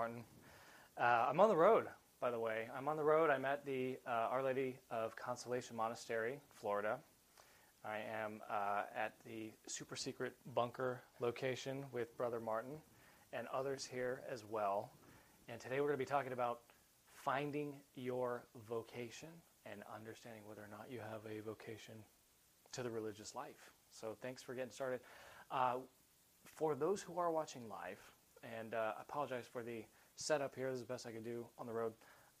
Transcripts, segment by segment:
Martin. Uh, I'm on the road, by the way. I'm on the road. I'm at the uh, Our Lady of Consolation Monastery, Florida. I am uh, at the super secret bunker location with Brother Martin and others here as well. And today we're going to be talking about finding your vocation and understanding whether or not you have a vocation to the religious life. So thanks for getting started. Uh, for those who are watching live, and uh, I apologize for the setup here. This is the best I could do on the road.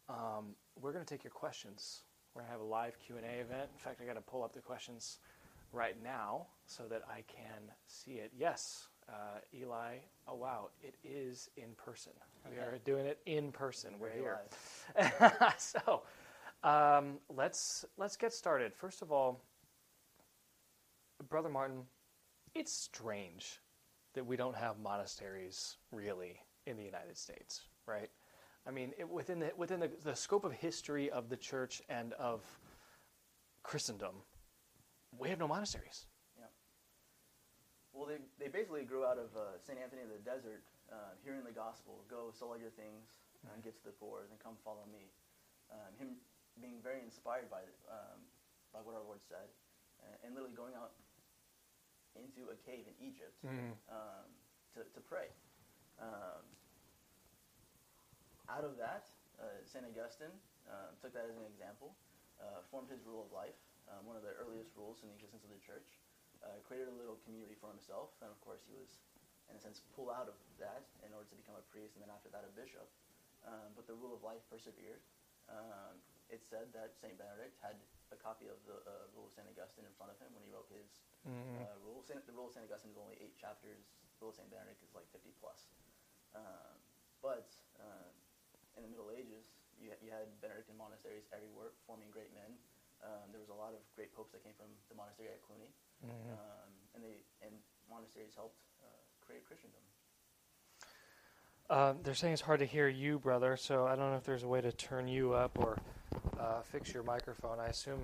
Um, we're going to take your questions. We're going to have a live Q&A event. In fact, I got to pull up the questions right now so that I can see it. Yes, uh, Eli. Oh wow, it is in person. We are doing it in person. We're here. so um, let's let's get started. First of all, Brother Martin, it's strange that we don't have monasteries really in the United States, right? I mean, it, within the within the, the scope of history of the church and of Christendom, we have no monasteries. Yeah. Well, they, they basically grew out of uh, St. Anthony of the Desert, uh, hearing the gospel, go sell all your things, and Mhm. give to the poor, and come follow me. Um, him being very inspired by, um, by what our Lord said, and, and literally going out into a cave in Egypt Mm. um, to, to pray. Um, out of that, uh, St. Augustine uh, took that as an example, uh, formed his rule of life, um, one of the earliest rules in the existence of the church, uh, created a little community for himself, and of course he was, in a sense, pulled out of that in order to become a priest, and then after that a bishop. Um, but the rule of life persevered. Um, it said that St. Benedict had a copy of the uh, Rule of St. Augustine in front of him when he wrote his Mhm. uh, rule. Saint, the Rule of St. Augustine is only eight chapters. The Rule of St. Benedict is like 50 plus. Um, but um, in the Middle Ages, you, you had Benedictine monasteries everywhere, forming great men. Um, there was a lot of great popes that came from the monastery at Cluny, Mhm. um, and they and monasteries helped uh, create Christendom. Uh, they're saying it's hard to hear you, brother. So I don't know if there's a way to turn you up or uh, fix your microphone. I assume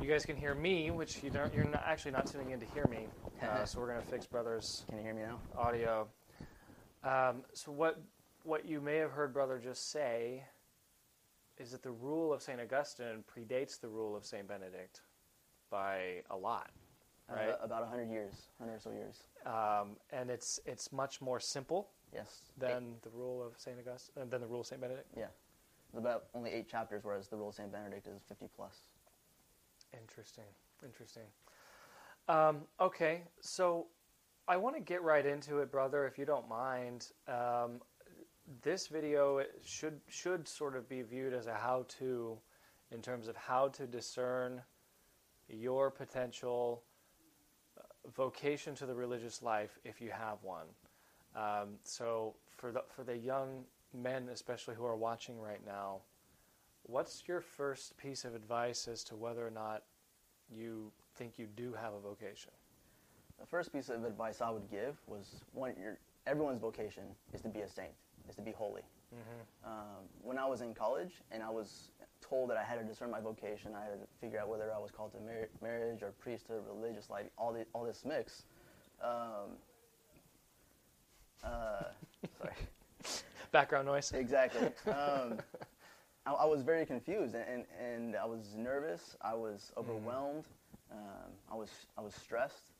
you guys can hear me, which you don't. You're not, actually not tuning in to hear me. Uh, so we're gonna fix brother's Can you hear me now? audio. Um, so what what you may have heard brother just say is that the rule of Saint Augustine predates the rule of Saint Benedict by a lot, right? Uh, about 100 years, 100 or so years. um, and it's it's much more simple Yes. than the rule of Saint Augustine, than the rule of Saint Benedict. Yeah. About only eight chapters, whereas the Rule of St. Benedict is 50 plus. Interesting. Interesting. Um, okay, so I want to get right into it, brother, if you don't mind. Um, this video should should sort of be viewed as a how-to in terms of how to discern your potential uh, vocation to the religious life if you have one. Um, so for the for the young men, especially who are watching right now, what's your first piece of advice as to whether or not you think you do have a vocation? The first piece of advice I would give was one, your, everyone's vocation is to be a saint, is to be holy. Mm-hmm. Um, when I was in college and I was told that I had to discern my vocation, I had to figure out whether I was called to mar- marriage or priesthood, religious life, all, the, all this mix. Um, uh, sorry. Background noise. Exactly. Um, I, I was very confused and, and, and I was nervous. I was overwhelmed. Um, I was I was stressed.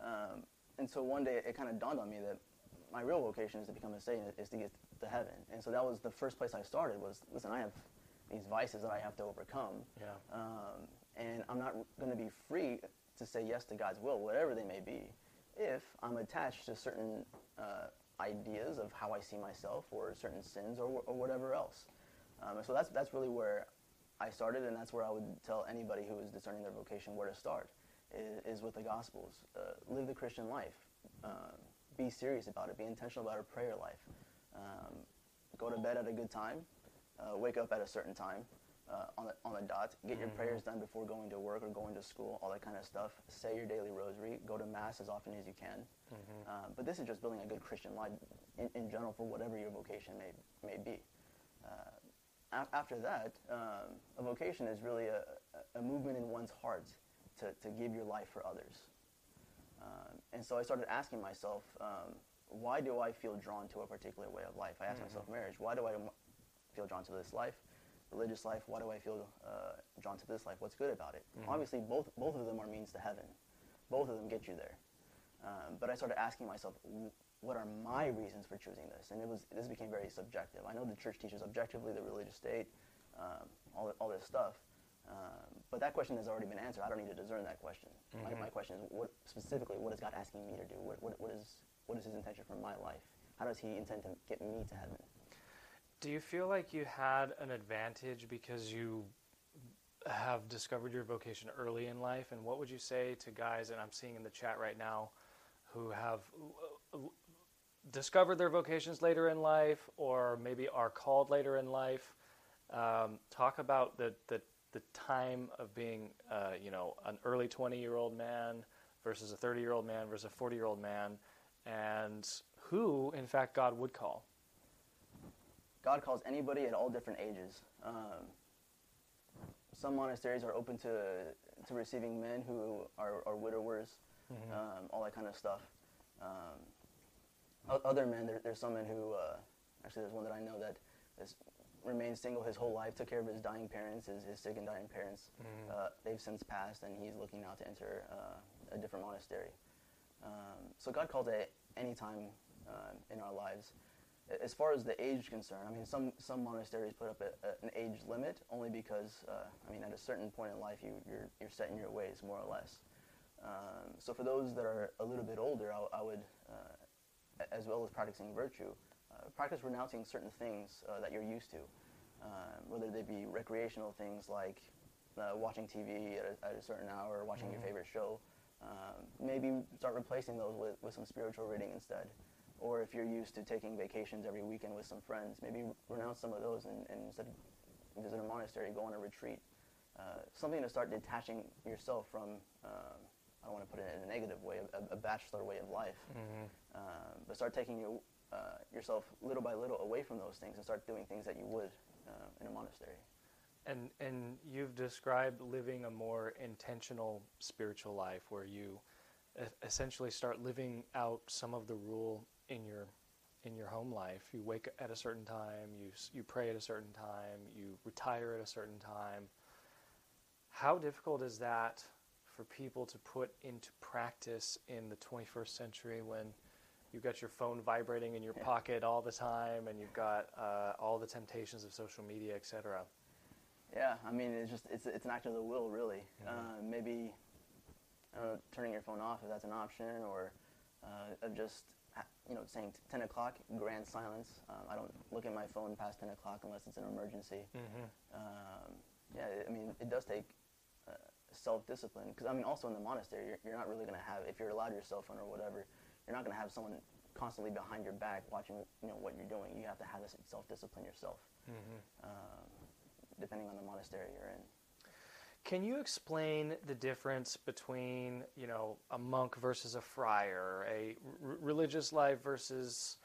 Um, and so one day it kind of dawned on me that my real vocation is to become a saint, is to get to heaven. And so that was the first place I started. Was listen, I have these vices that I have to overcome, Yeah. um, and I'm not going to be free to say yes to God's will, whatever they may be, if I'm attached to certain uh, ideas of how I see myself, or certain sins, or, or whatever else. Um, so that's that's really where I started, and that's where I would tell anybody who is discerning their vocation where to start, is, is with the Gospels. Uh, live the Christian life. Um, be serious about it. Be intentional about a prayer life. Um, go to bed at a good time. Uh, wake up at a certain time uh, on the on the dot. Get your Mhm. prayers done before going to work or going to school. All that kind of stuff. Say your daily rosary. Go to mass as often as you can. Mm-hmm. Uh, but this is just building a good Christian life in, in general for whatever your vocation may may be. Uh, af- after that, um, a vocation is really a, a- movement in one's heart to, to give your life for others. Um, and so I started asking myself, um, why do I feel drawn to a particular way of life? I asked myself, marriage, why do I feel drawn to this life? Religious life, why do I feel uh, drawn to this life? What's good about it? Obviously, both, both of them are means to heaven. Both of them get you there. Um, but I started asking myself, what are my reasons for choosing this? And it was this became very subjective. I know the church teaches objectively the religious state, um, all, all this stuff. Um, but that question has already been answered. I don't need to discern that question. My, my question is, what specifically, what is God asking me to do? What, what, what, is, what is His intention for my life? How does He intend to get me to heaven? Do you feel like you had an advantage because you have discovered your vocation early in life? And what would you say to guys, and I'm seeing in the chat right now, who have uh, uh, discovered their vocations later in life or maybe are called later in life? Um, talk about the, the, the time of being, uh, you know, an early 20 year old man versus a 30 year old man versus a 40 year old man, and who, in fact, God would call. God calls anybody at all different ages. Um, some monasteries are open to to receiving men who are, are widowers, um, all that kind of stuff. Um, other men, there, there's some men who, uh, actually, there's one that I know that has remained single his whole life, took care of his dying parents, his, his sick and dying parents. Uh, they've since passed, and he's looking now to enter uh, a different monastery. Um, so God calls at any time uh, in our lives. As far as the age concern, I mean, some, some monasteries put up a, a, an age limit only because, uh, I mean, at a certain point in life, you, you're, you're set in your ways, more or less. Um, so for those that are a little bit older, I, I would, uh, as well as practicing virtue, uh, practice renouncing certain things uh, that you're used to, um, whether they be recreational things like uh, watching TV at a, at a certain hour, watching your favorite show. Um, maybe start replacing those with, with some spiritual reading instead. Or if you're used to taking vacations every weekend with some friends, maybe renounce some of those and, and instead visit a monastery, go on a retreat. Uh, something to start detaching yourself from, um, I don't want to put it in a negative way, a, a bachelor way of life, um, but start taking your, uh, yourself little by little away from those things and start doing things that you would uh, in a monastery. And and you've described living a more intentional spiritual life where you essentially start living out some of the rule in your in your home life. You wake at a certain time, you you pray at a certain time, you retire at a certain time. How difficult is that for people to put into practice in the 21st century when you've got your phone vibrating in your pocket all the time and you've got uh, all the temptations of social media, etc. Yeah, I mean, it's just it's it's an act of the will, really. Uh, maybe know, turning your phone off if that's an option, or uh, of just you know saying t- 10 o'clock, grand silence. Um, I don't look at my phone past 10 o'clock unless it's an emergency. Um, yeah, I mean, it does take uh, self-discipline because I mean, also in the monastery, you're, you're not really going to have if you're allowed your cell phone or whatever, you're not going to have someone constantly behind your back watching you know what you're doing. You have to have this self-discipline yourself. Um, depending on the monastery you're in. Can you explain the difference between, you know, a monk versus a friar, a r- religious life versus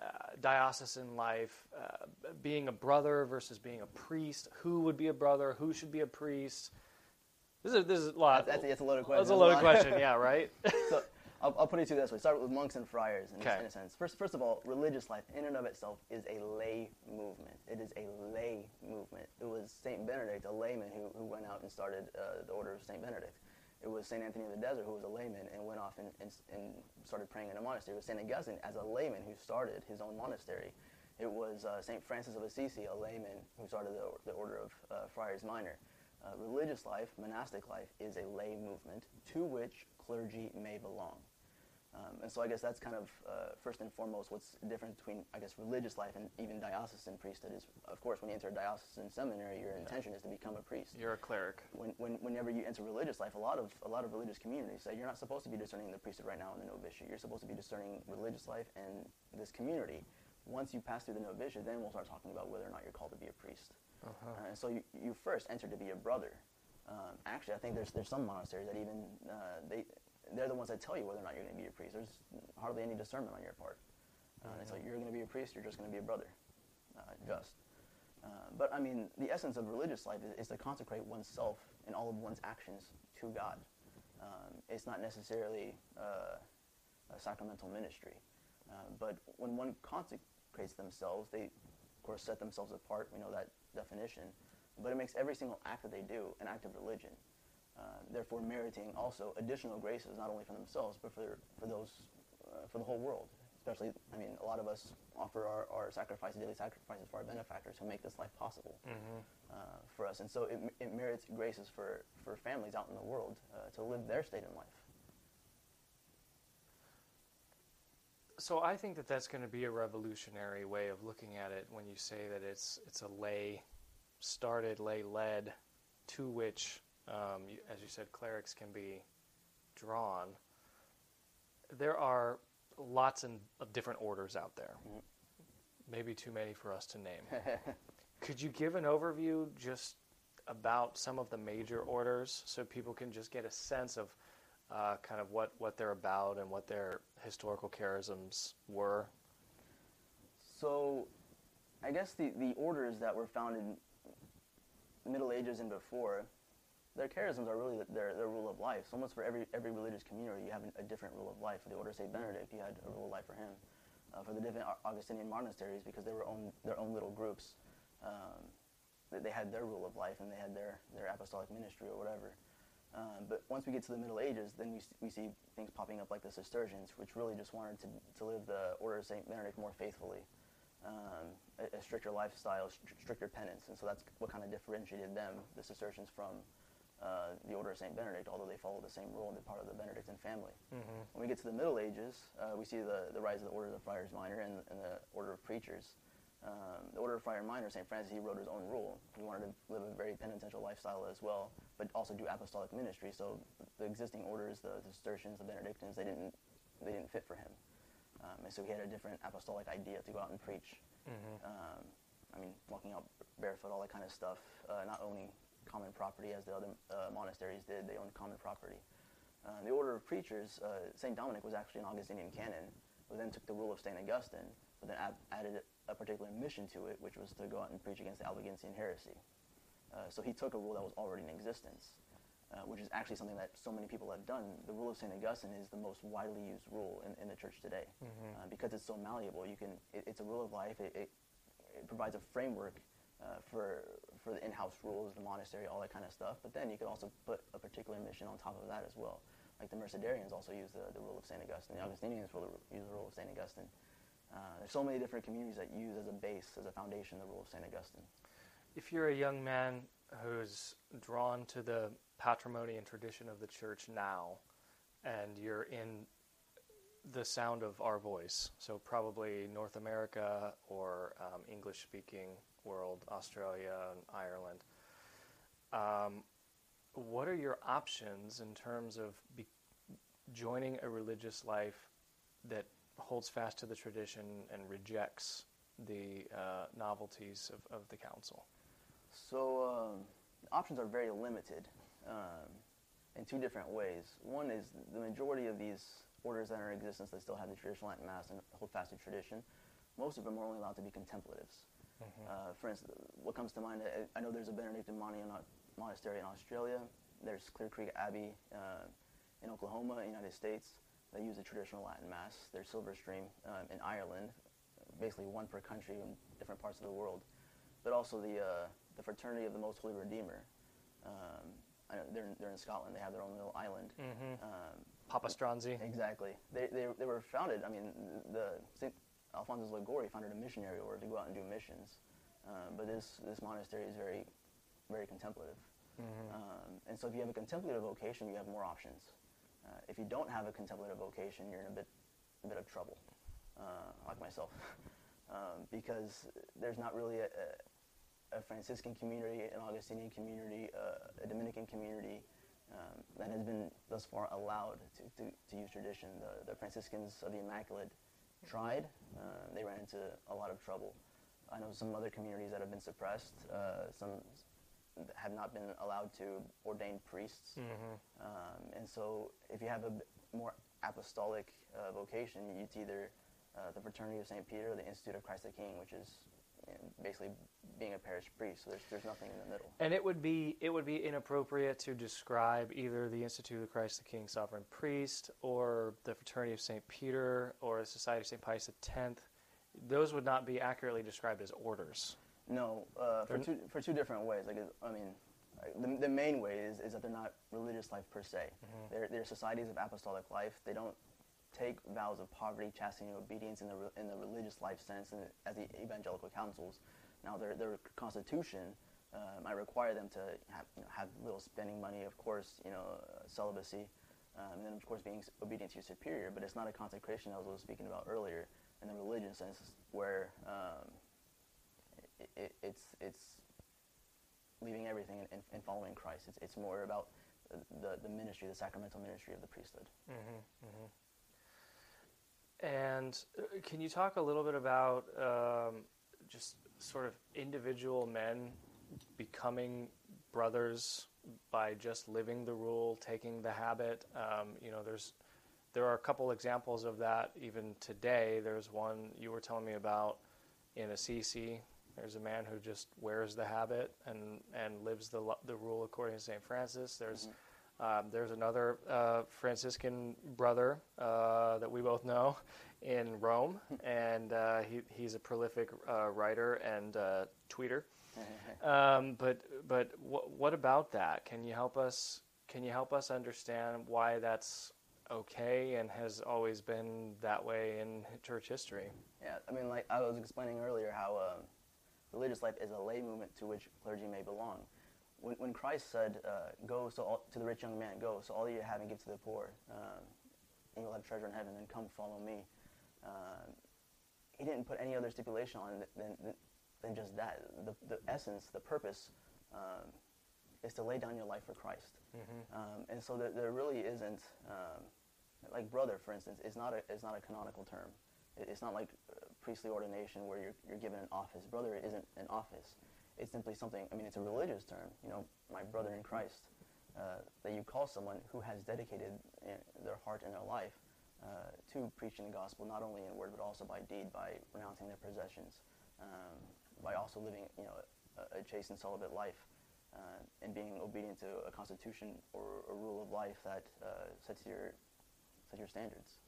uh, diocesan life, uh, being a brother versus being a priest? Who would be a brother? Who should be a priest? This is this is a lot. That's, that's, that's a loaded question. That's a loaded question. Yeah, right. so I'll, I'll put it to you this way. Start with monks and friars in, in a sense. First, first of all, religious life in and of itself is a lay movement. It is a lay movement. It was Saint Benedict, a layman, who, who went out and started uh, the order of Saint Benedict. It was Saint Anthony of the Desert, who was a layman and went off and, and, and started praying in a monastery. It was Saint Augustine, as a layman, who started his own monastery. It was uh, Saint Francis of Assisi, a layman, who started the, the order of uh, Friars Minor. Uh, religious life, monastic life, is a lay movement to which clergy may belong. Um, and so I guess that's kind of uh, first and foremost what's different between I guess religious life and even diocesan priesthood is of course when you enter a diocesan seminary your intention is to become a priest. You're a cleric. When, when, whenever you enter religious life, a lot of a lot of religious communities say you're not supposed to be discerning the priesthood right now in the novitiate. You're supposed to be discerning religious life and this community. Once you pass through the novitiate, then we'll start talking about whether or not you're called to be a priest. Uh, and so you, you first enter to be a brother. Um, actually, I think there's there's some monasteries that even uh, they they're the ones that tell you whether or not you're going to be a priest. There's hardly any discernment on your part. Uh, It's like you're going to be a priest. You're just going to be a brother, uh, just. Uh, but I mean, the essence of religious life is, is to consecrate oneself and all of one's actions to God. Um, it's not necessarily uh, a sacramental ministry. Uh, but when one consecrates themselves, they, of course, set themselves apart. We know that definition. But it makes every single act that they do an act of religion. Uh, therefore, meriting also additional graces, not only for themselves, but for, for those, uh, for the whole world. Especially, I mean, a lot of us offer our, our sacrifices, daily sacrifices for our benefactors who make this life possible Mm-hmm. uh, for us. And so it, it merits graces for, for families out in the world uh, to live their state in life. So I think that that's going to be a revolutionary way of looking at it when you say that it's it's a lay started, lay led, to which, um, you, as you said, clerics can be drawn. There are lots of different orders out there. Mhm. Maybe too many for us to name. Could you give an overview just about some of the major orders so people can just get a sense of uh, kind of what, what they're about and what their historical charisms were? So, I guess the, the orders that were founded the Middle Ages and before, their charisms are really their, their rule of life. So almost for every every religious community, you have a different rule of life. For the Order of Saint Benedict, you had a rule of life for him. Uh, for the different Augustinian monasteries, because they were own their own little groups, um, they, they had their rule of life and they had their their apostolic ministry or whatever. Um, but once we get to the Middle Ages, then we, we see things popping up like the Cistercians, which really just wanted to, to live the Order of St. Benedict more faithfully, um, a, a stricter lifestyle, str- stricter penance. And so that's what kind of differentiated them, the Cistercians, from uh, the Order of St. Benedict, although they follow the same rule and they're part of the Benedictine family. Mm-hmm. When we get to the Middle Ages, uh, we see the, the rise of the Order of the Friars Minor and, and the Order of Preachers. Um, the Order of Friar Minor, St. Francis, he wrote his own rule. He wanted to live a very penitential lifestyle as well, but also do apostolic ministry. So the existing orders, the, the Cistercians, the Benedictines, they didn't, they didn't fit for him. Um, and so he had a different apostolic idea to go out and preach. Mm-hmm. Um, I mean, walking out barefoot, all that kind of stuff, uh, not owning common property as the other uh, monasteries did. They owned common property. Uh, the order of preachers, uh, St. Dominic was actually an Augustinian canon, who then took the rule of St. Augustine, but then ab- added a particular mission to it, which was to go out and preach against the Albigensian heresy. Uh, so he took a rule that was already in existence, uh, which is actually something that so many people have done. The rule of St. Augustine is the most widely used rule in, in the church today Mhm. uh, because it's so malleable. You can, it, it's a rule of life. It, it, it provides a framework uh, for for the in-house rules, the monastery, all that kind of stuff. But then you could also put a particular mission on top of that as well. Like the Mercedarians also use the, the rule of St. Augustine. The Augustinians use the rule of St. Augustine. Uh, there's so many different communities that use as a base, as a foundation, the rule of St. Augustine. If you're a young man who's drawn to the patrimony and tradition of the church now, and you're in the sound of our voice, so probably North America or um, English speaking world, Australia and Ireland, um, what are your options in terms of be- joining a religious life that holds fast to the tradition and rejects the uh, novelties of, of the council? So um, options are very limited um, in two different ways. One is the majority of these orders that are in existence that still have the traditional Latin Mass and hold fast to tradition, most of them are only allowed to be contemplatives. Uh, for instance, what comes to mind, I, I know there's a Benedictine mon- monastery in Australia. There's Clear Creek Abbey uh, in Oklahoma, United States, that use the traditional Latin Mass. There's Silverstream um, in Ireland, basically one per country in different parts of the world. But also the, uh, the Fraternity of the Most Holy Redeemer. Um, I know they're, in- they're in Scotland. They have their own little island. Mm-hmm. Um, Papa Stronsay. Exactly. They, they, they were founded, I mean, the St. Alphonsus Liguori founded a missionary order to go out and do missions. Um, but this, this monastery is very, very contemplative. Mm-hmm. Um, and so if you have a contemplative vocation, you have more options. Uh, if you don't have a contemplative vocation, you're in a bit, a bit of trouble, uh, like myself, um, because there's not really a, a, a Franciscan community, an Augustinian community, uh, a Dominican community um, that has been thus far allowed to, to, to use tradition. The, the Franciscans of the Immaculate tried. Uh, they ran into a lot of trouble. I know some other communities that have been suppressed. Uh, some have not been allowed to ordain priests. Mm-hmm. Um, and so, if you have a more apostolic uh, vocation, it's either uh, the Fraternity of St. Peter or the Institute of Christ the King, which is basically being a parish priest. So there's, there's nothing in the middle. And it would be it would be inappropriate to describe either the Institute of Christ the King Sovereign Priest or the Fraternity of St. Peter or the Society of St. Pius X. Those would not be accurately described as orders. No, uh, for two for two different ways. Like I mean, the, the main way is, is that they're not religious life per se. They're, they're societies of apostolic life. They don't take vows of poverty, chastity, and obedience in the re- in the religious life sense, and as the evangelical counsels. Now their their constitution uh, might require them to have you know, have little spending money, of course, you know, uh, celibacy, um, and then of course being obedient to your superior. But it's not a consecration as I was speaking about earlier in the religion sense, where um, it, it, it's it's leaving everything and, and following Christ. It's it's more about the the ministry, the sacramental ministry of the priesthood. And uh, can you talk a little bit about um, just sort of individual men becoming brothers by just living the rule, taking the habit? Um, you know, there's there are a couple examples of that even today. There's one you were telling me about in Assisi. There's a man who just wears the habit and, and lives the, the rule according to St. Francis. There's um, there's another uh, Franciscan brother uh, that we both know in Rome, and uh, he, he's a prolific uh, writer and uh, tweeter. Um, but but wh- what about that? Can you help us? Can you help us understand why that's okay and has always been that way in church history? Yeah, I mean, like I was explaining earlier, how um, religious life is a lay movement to which clergy may belong. When, when Christ said, uh, "Go so all, to the rich young man, go so all you have and give to the poor, um, and you'll have treasure in heaven. Then come follow me." Um, he didn't put any other stipulation on it than, than, than just that. The, the essence, the purpose, um, is to lay down your life for Christ. Um, and so there, there really isn't, um, like brother, for instance, is not a, is not a canonical term. It- It's not like uh, priestly ordination where you're, you're given an office. Brother isn't an office. It's simply something, I mean, it's a religious term, you know, my brother in Christ, uh, that you call someone who has dedicated uh, their heart and their life uh, to preaching the gospel, not only in word, but also by deed, by renouncing their possessions, um, by also living, you know, a, a chaste and celibate life, uh, and being obedient to a constitution or a rule of life that uh, sets your sets your standards.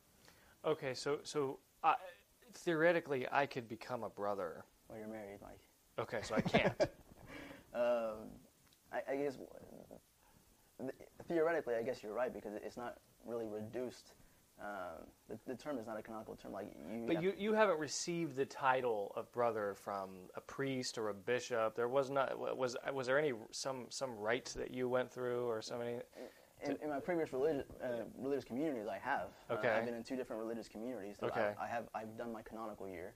Okay, so so I, theoretically, I could become a brother. Well, you're married, Mike. Okay, so I can't. Um, I, I guess theoretically, I guess you're right because it's not really reduced. Um, the, the term is not a canonical term. Like you, But have- you, you haven't received the title of brother from a priest or a bishop. There was not was was there any some some rites that you went through or so many? in, in my previous religious uh, religious communities, I have. Uh, Okay. I've been in two different religious communities. So Okay. I, I have. I've done my canonical year.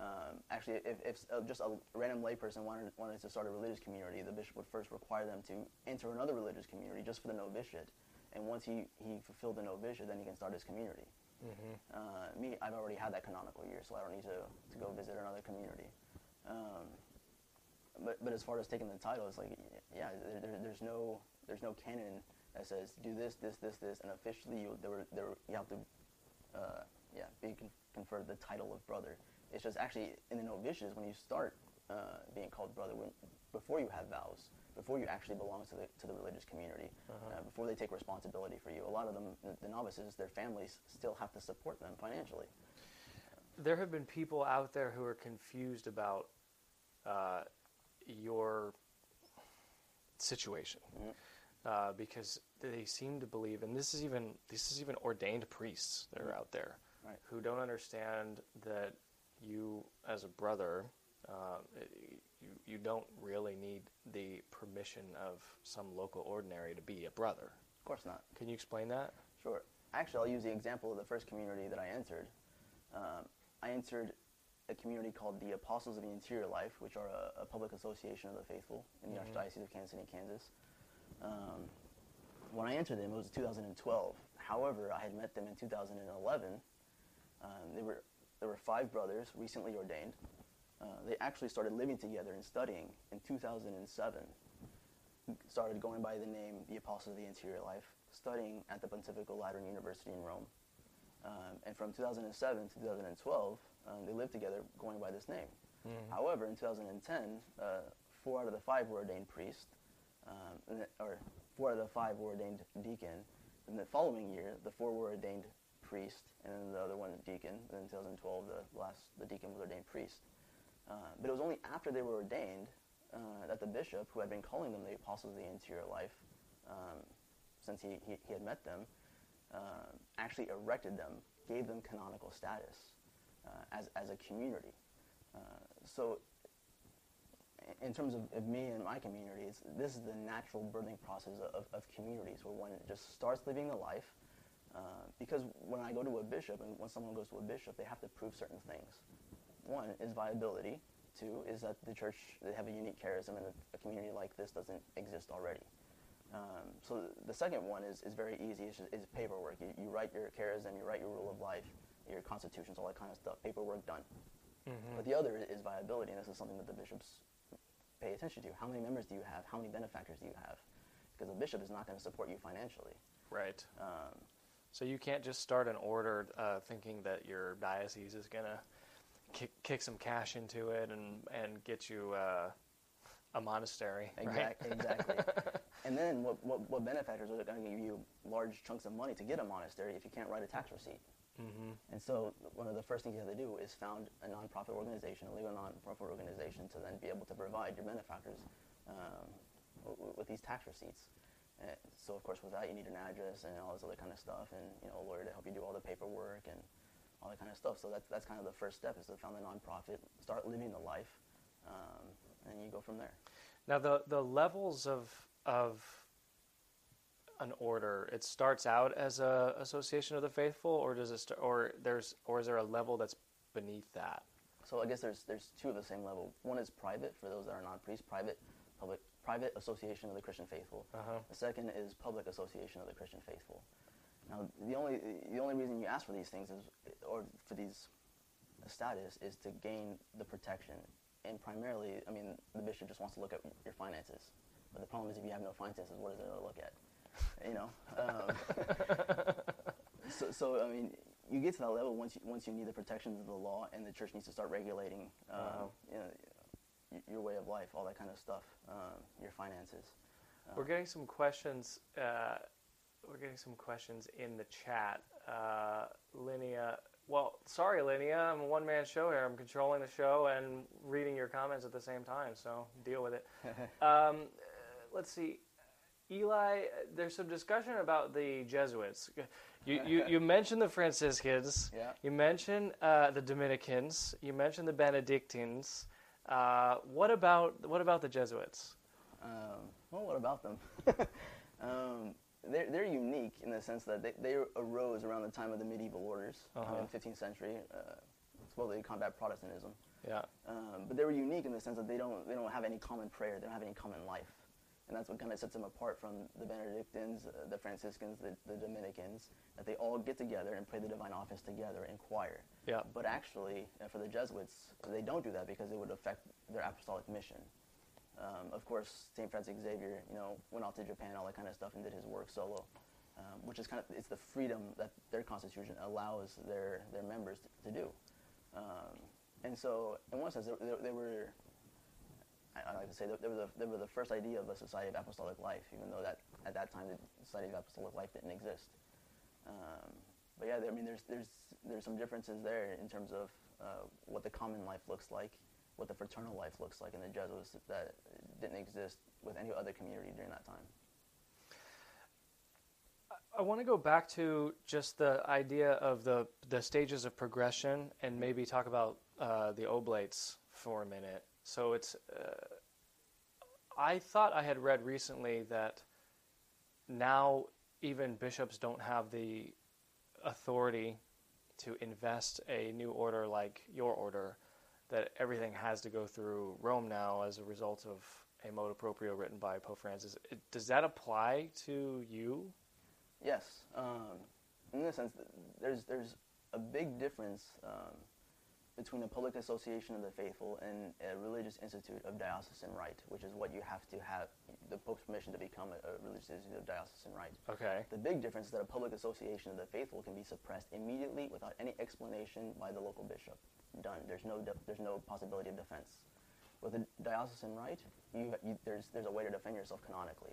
Um, actually, if, if uh, just a random layperson wanted wanted to start a religious community, the bishop would first require them to enter another religious community just for the novitiate. And once he, he fulfilled the novitiate, then he can start his community. Uh, me, I've already had that canonical year, so I don't need to, to go visit another community. Um, but but as far as taking the title, it's like yeah, there, there, there's no there's no canon that says do this this this this, and officially you there there you have to uh, yeah be conferred the title of brother. It's just actually in the novitiates when you start uh, being called brother when before you have vows, before you actually belong to the to the religious community, uh before they take responsibility for you. A lot of them, the, the novices, their families still have to support them financially. There have been people out there who are confused about uh, your situation uh, because they seem to believe, and this is even this is even ordained priests that are out there Right. who don't understand that you, as a brother, uh, you you don't really need the permission of some local ordinary to be a brother. Of course not. Can you explain that? Sure. Actually, I'll use the example of the first community that I entered. Um, I entered a community called the Apostles of the Interior Life, which are a, a public association of the faithful in the Archdiocese of Kansas City, Kansas. Um, when I entered them, it was 2012. However, I had met them in 2011. Um, they were there were five brothers recently ordained. Uh, they actually started living together and studying in 2007 started going by the name the Apostles of the Interior Life, studying at the Pontifical Lateran University in Rome. Um, and from 2007 to 2012, um, they lived together going by this name. Mhm. However, in 2010, uh, four out of the five were ordained priest, um, or four out of the five were ordained deacon. And the following year, the four were ordained priest, and then the other one deacon. And in 2012, the last the deacon was ordained priest. Uh, but it was only after they were ordained uh, that the bishop, who had been calling them the apostles of the interior life, um, since he, he, he had met them, uh, actually erected them, gave them canonical status uh, as, as a community. Uh, so, in terms of, of me and my communities, this is the natural birthing process of, of communities where one just starts living the life. Uh, because when I go to a bishop, and when someone goes to a bishop, they have to prove certain things. One is viability. Two is that the church they have a unique charism, and a, community like this doesn't exist already. Um, so the second one is, is very easy. It's, just, it's paperwork. You, you write your charism, you write your rule of life, your constitutions, all that kind of stuff. Paperwork done. Mhm. But the other is viability, and this is something that the bishops pay attention to. How many members do you have? How many benefactors do you have? Because a bishop is not going to support you financially. Right. Um, So you can't just start an order uh, thinking that your diocese is gonna kick, kick some cash into it and and get you uh, a monastery, right? Exactly. and then what, what, what benefactors are going to give you large chunks of money to get a monastery if you can't write a tax receipt? hmm And so one of the first things you have to do is found a nonprofit organization, a legal nonprofit organization, to then be able to provide your benefactors um, w- with these tax receipts. Uh, so of course, with that, you need an address and all this other kind of stuff, and you know, a lawyer to help you do all the paperwork and all that kind of stuff. So that's that's kind of the first step is to found a nonprofit, start living the life, um, and you go from there. Now the the levels of of an order, it starts out as a association of the faithful, or does it st- or there's or is there a level that's beneath that? So I guess there's there's two of the same level. One is private for those that are non-priests, private, public, private association of the Christian faithful. Uh-huh. The second is public association of the Christian faithful. Now the only the only reason you ask for these things is or for these status is to gain the protection. And primarily, I mean, the bishop just wants to look at your finances. But the problem is if you have no finances, what is there to look at? You know. Um, so, so I mean, you get to that level once you, once you need the protections of the law, and the church needs to start regulating, um, Wow. you know, your way of life, all that kind of stuff, um, your finances. We're getting some questions. Uh, we're getting some questions in the chat. Uh, Linnea, well, sorry, Linnea, I'm a one-man show here. I'm controlling the show and reading your comments at the same time, so deal with it. um, uh, let's see. Eli, there's some discussion about the Jesuits. You, you, you mentioned the Franciscans. Yeah. You mentioned uh, the Dominicans. You mentioned the Benedictines. Uh, what about what about the Jesuits? Um, well, what about them? um, they're, they're unique in the sense that they, they arose around the time of the medieval orders Uh-huh. in the 15th century, uh, supposedly to combat Protestantism. Yeah. Um, but they were unique in the sense that they don't, they don't have any common prayer, they don't have any common life. And that's what kind of sets them apart from the Benedictines, uh, the Franciscans, the, the Dominicans, that they all get together and pray the divine office together in choir. Yeah. But actually, uh, for the Jesuits, they don't do that because it would affect their apostolic mission. Um, of course, St. Francis Xavier, you know, went off to Japan, all that kind of stuff, and did his work solo, um, which is kind of it's the freedom that their constitution allows their their members to, to do. Um, and so, in one sense, they, they, they were. I, I like to say that they were, the, the first idea of a society of apostolic life, even though that at that time the society of apostolic life didn't exist. Um, but yeah, I mean, there's there's there's some differences there in terms of uh, what the common life looks like, what the fraternal life looks like in the Jesuits that didn't exist with any other community during that time. I want to go back to just the idea of the the stages of progression and maybe talk about uh, the oblates for a minute. So it's uh, I thought I had read recently that now even bishops don't have the authority to invest a new order like your order that everything has to go through Rome now as a result of a motu proprio written by Pope Francis. It- Does that apply to you? Yes, um, in this sense, there's there's a big difference um, between a public association of the faithful and a religious institute of diocesan right, which is what you have to have the Pope's permission to become a, a religious institute of diocesan right. Okay. The big difference is that a public association of the faithful can be suppressed immediately without any explanation by the local bishop. done. There's no de- there's no possibility of defense. With a diocesan right, you, you there's there's a way to defend yourself canonically,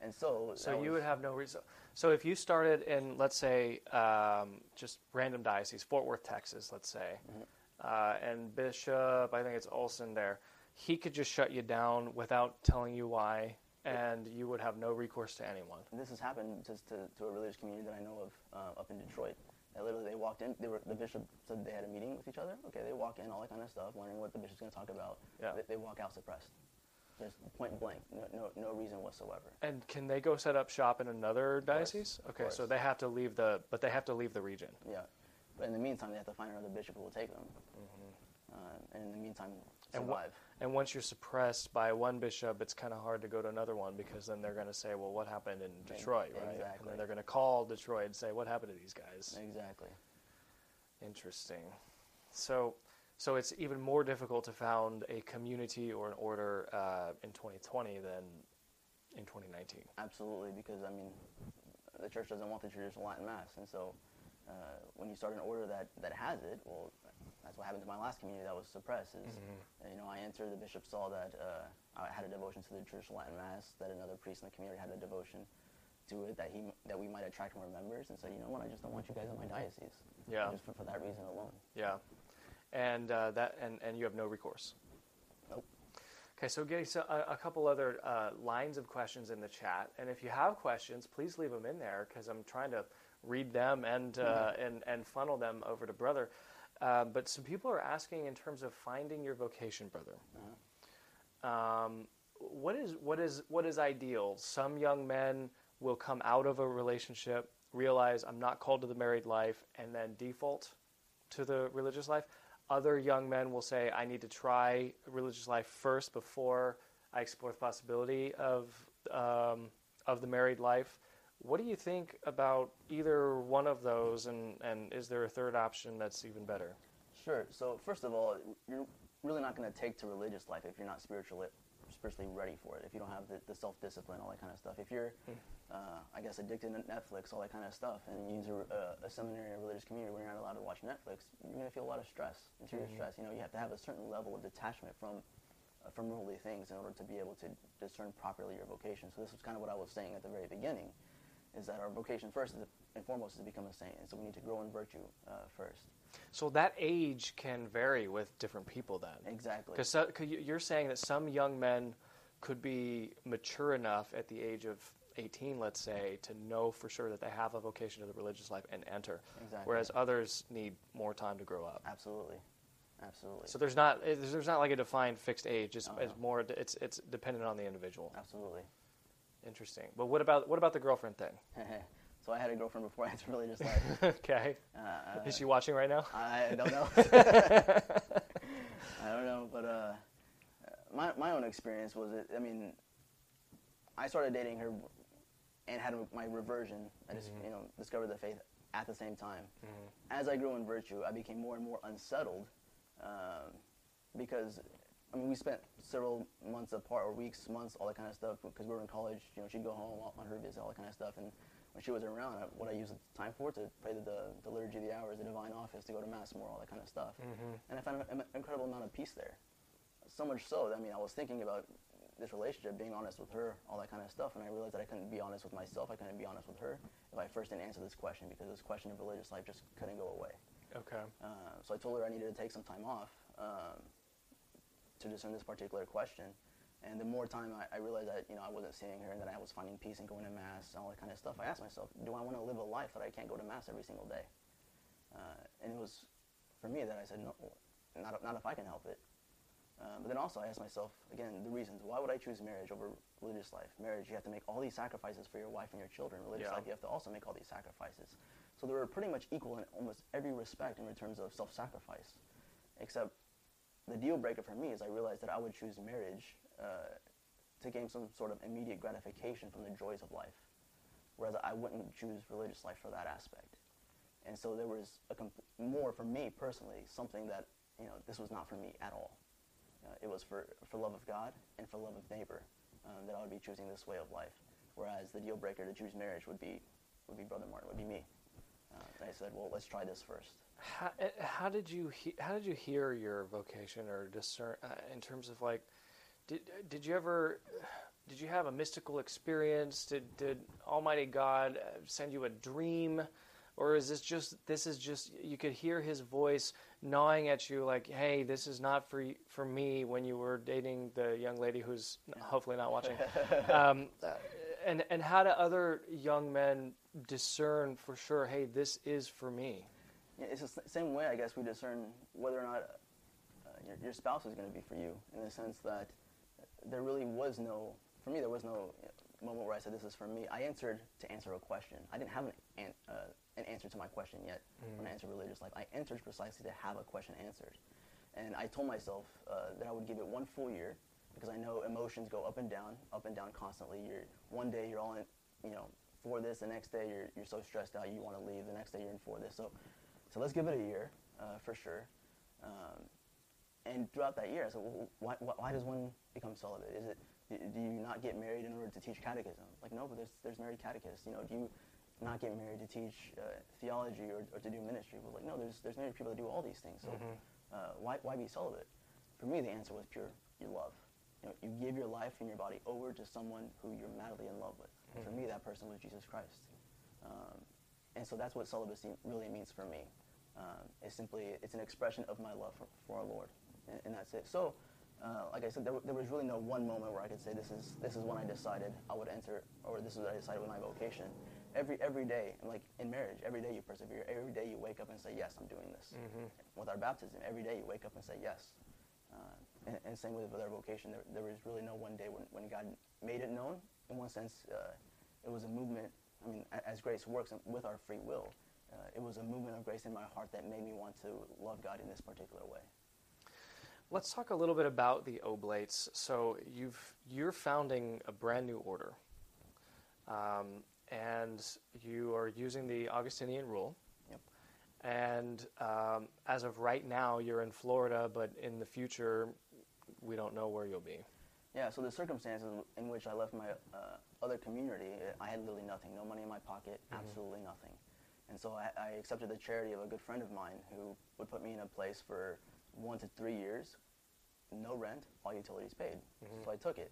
and so So you would have no reason. So if you started in, let's say, um, just random diocese, Fort Worth, Texas, let's say, Mm-hmm. Uh, and Bishop, I think it's Olson there, he could just shut you down without telling you why, and you would have no recourse to anyone. this has happened just to, to a religious community that I know of uh, up in Detroit. That literally they walked in. They were the bishop said they had a meeting with each other. Okay, they walk in, all that kind of stuff, wondering what the bishop's going to talk about. Yeah. They, they walk out suppressed. There's point blank, no, no, no reason whatsoever. And can they go set up shop in another diocese? Okay, so they have to leave the, but they have to leave the region. Yeah, but in the meantime, they have to find another bishop who will take them. Uh, and in the meantime, Mm-hmm. And survive. And once you're suppressed by one bishop, it's kind of hard to go to another one because then they're going to say, "Well, what happened in Detroit?" Right? Exactly. And then they're going to call Detroit and say, "What happened to these guys?" Exactly. Interesting. So, so it's even more difficult to found a community or an order uh, in 2020 than in 2019. Absolutely, because I mean, the church doesn't want the traditional Latin Mass, and so uh, when you start an order that, that has it, well, that's what happened to my last community that was suppressed. Is uh, you know, I entered, the bishop saw that uh, I had a devotion to the traditional Latin Mass, that another priest in the community had a devotion to it, that he that we might attract more members, and so you know what, I just don't want you guys in my diocese. Yeah. Just for, for that reason alone. Yeah, and uh, that and, and you have no recourse. Okay, so getting so, a, couple other uh, lines of questions in the chat, and if you have questions, please leave them in there because I'm trying to read them and uh, and and funnel them over to brother. Uh, but some people are asking in terms of finding your vocation, brother. Um, what is what is what is ideal? Some young men will come out of a relationship, realize I'm not called to the married life, and then default to the religious life. Other young men will say, I need to try religious life first before I explore the possibility of um, of the married life. What do you think about either one of those, and, and is there a third option that's even better? Sure. So first of all, you're really not going to take to religious life if you're not spiritually spiritually ready for it. If you don't have the, the self discipline, all that kind of stuff. If you're, uh, I guess, addicted to Netflix, all that kind of stuff, and you use a, a, a seminary or religious community where you're not allowed to watch Netflix, you're going to feel a lot of stress, interior stress. You know, you have to have a certain level of detachment from uh, from worldly things in order to be able to discern properly your vocation. So this is kind of what I was saying at the very beginning, is that our vocation first and foremost is to become a saint, and so we need to grow in virtue uh, first. So that age can vary with different people then. Exactly. Because you're saying that some young men could be mature enough at the age of 18, let's say, to know for sure that they have a vocation to the religious life and enter, Exactly. whereas others need more time to grow up. Absolutely, absolutely, So there's not there's not like a defined fixed age. It's, it's more it's it's dependent on the individual. absolutely. Interesting. But what about what about the girlfriend thing? so I had a girlfriend before I really just like. okay. Uh, Is she watching right now? I don't know. I don't know, but uh, my my own experience was it. I mean, I started dating her and had my reversion. I just you know discovered the faith at the same time. As I grew in virtue, I became more and more unsettled um, because I mean we spent several months apart, or weeks, months, all that kind of stuff because we were in college. You know, she'd go home on her visit, all that kind of stuff, and when she wasn't around, I- what I used the time for to pray the, the, the liturgy of the hours, the divine office, to go to mass more, all that kind of stuff. And I found an incredible amount of peace there. So much so, that, I mean, I was thinking about this relationship, being honest with her, all that kind of stuff, and I realized that I couldn't be honest with myself, I couldn't be honest with her if I first didn't answer this question because this question of religious life just couldn't go away. Okay. Uh, so I told her I needed to take some time off um, to discern this particular question. And the more time I, I realized that you know I wasn't seeing her and that I was finding peace and going to mass and all that kind of stuff, I asked myself, do I want to live a life that I can't go to mass every single day? Uh, and it was for me that I said no, not not if I can help it. Uh, but then also I asked myself again the reasons. Why would I choose marriage over religious life? Marriage, you have to make all these sacrifices for your wife and your children. Religious Yeah. life, you have to also make all these sacrifices. So they were pretty much equal in almost every respect in terms of self-sacrifice, except the deal breaker for me is I realized that I would choose marriage uh, to gain some sort of immediate gratification from the joys of life, whereas I wouldn't choose religious life for that aspect. And so there was a comp- more for me personally something that you know this was not for me at all. Uh, it was for for love of God and for love of neighbor um, that I would be choosing this way of life. Whereas the deal breaker to choose marriage would be would be Brother Martin, would be me. Uh, and I said, well, let's try this first. How, eh, how did you he, how did you hear your vocation or discern uh, in terms of like did did you ever did you have a mystical experience? Did did Almighty God uh, send you a dream? Or is this just this is just you could hear his voice gnawing at you like hey this is not for for me when you were dating the young lady who's hopefully not watching. Um, and and how do other young men discern for sure hey this is for me Yeah, it's the same way, I guess, we discern whether or not uh, your, your spouse is going to be for you, in the sense that there really was no, for me, there was no moment where I said, this is for me. I answered to answer a question. I didn't have an, an, uh, an answer to my question yet when I answered religious life. I answered precisely to have a question answered. And I told myself uh, that I would give it one full year because I know emotions go up and down, up and down constantly. You're, one day you're all in, you know, for this. The next day you're, you're so stressed out you want to leave. The next day you're in for this. So, so let's give it a year uh, for sure. Um, and throughout that year, I said, well, why, why, does one become celibate? Is it do you not get married in order to teach catechism? Like no, but there's there's married catechists. You know, do you not get married to teach uh, theology or, or to do ministry? Well, like no, there's there's married people that do all these things. So uh, why why be celibate? For me, the answer was pure. You love. You know, you give your life and your body over to someone who you're madly in love with. And For me, that person was Jesus Christ. Um, and so that's what celibacy really means for me. Um, it's simply it's an expression of my love for, for our Lord, and, and that's it. So, uh, like I said, there, there was really no one moment where I could say this is this is when I decided I would enter, or this is what I decided with my vocation. Every every day, and like in marriage, every day you persevere. Every day you wake up and say, yes, I'm doing this. With our baptism, every day you wake up and say yes. Uh, and, and same with with our vocation. There, there was really no one day when, when God made it known. In one sense, uh, it was a movement. I mean, as grace works with our free will, uh, it was a movement of grace in my heart that made me want to love God in this particular way. Let's talk a little bit about the Oblates. So you've you're founding a brand new order, um, and you are using the Augustinian rule. Yep. And um, as of right now, you're in Florida, but in the future, we don't know where you'll be. Yeah, so the circumstances in which I left my uh, other community, I had literally nothing, no money in my pocket, absolutely nothing. And so I, I accepted the charity of a good friend of mine who would put me in a place for one to three years, no rent, all utilities paid. So I took it.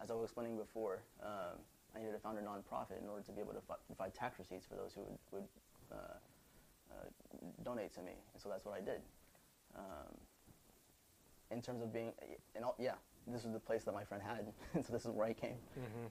As I was explaining before, um, I needed to found a nonprofit in order to be able to provide tax receipts for those who would, would uh, uh, donate to me. And so that's what I did. Um, in terms of being, and all, yeah, this was the place that my friend had, so this is where I came.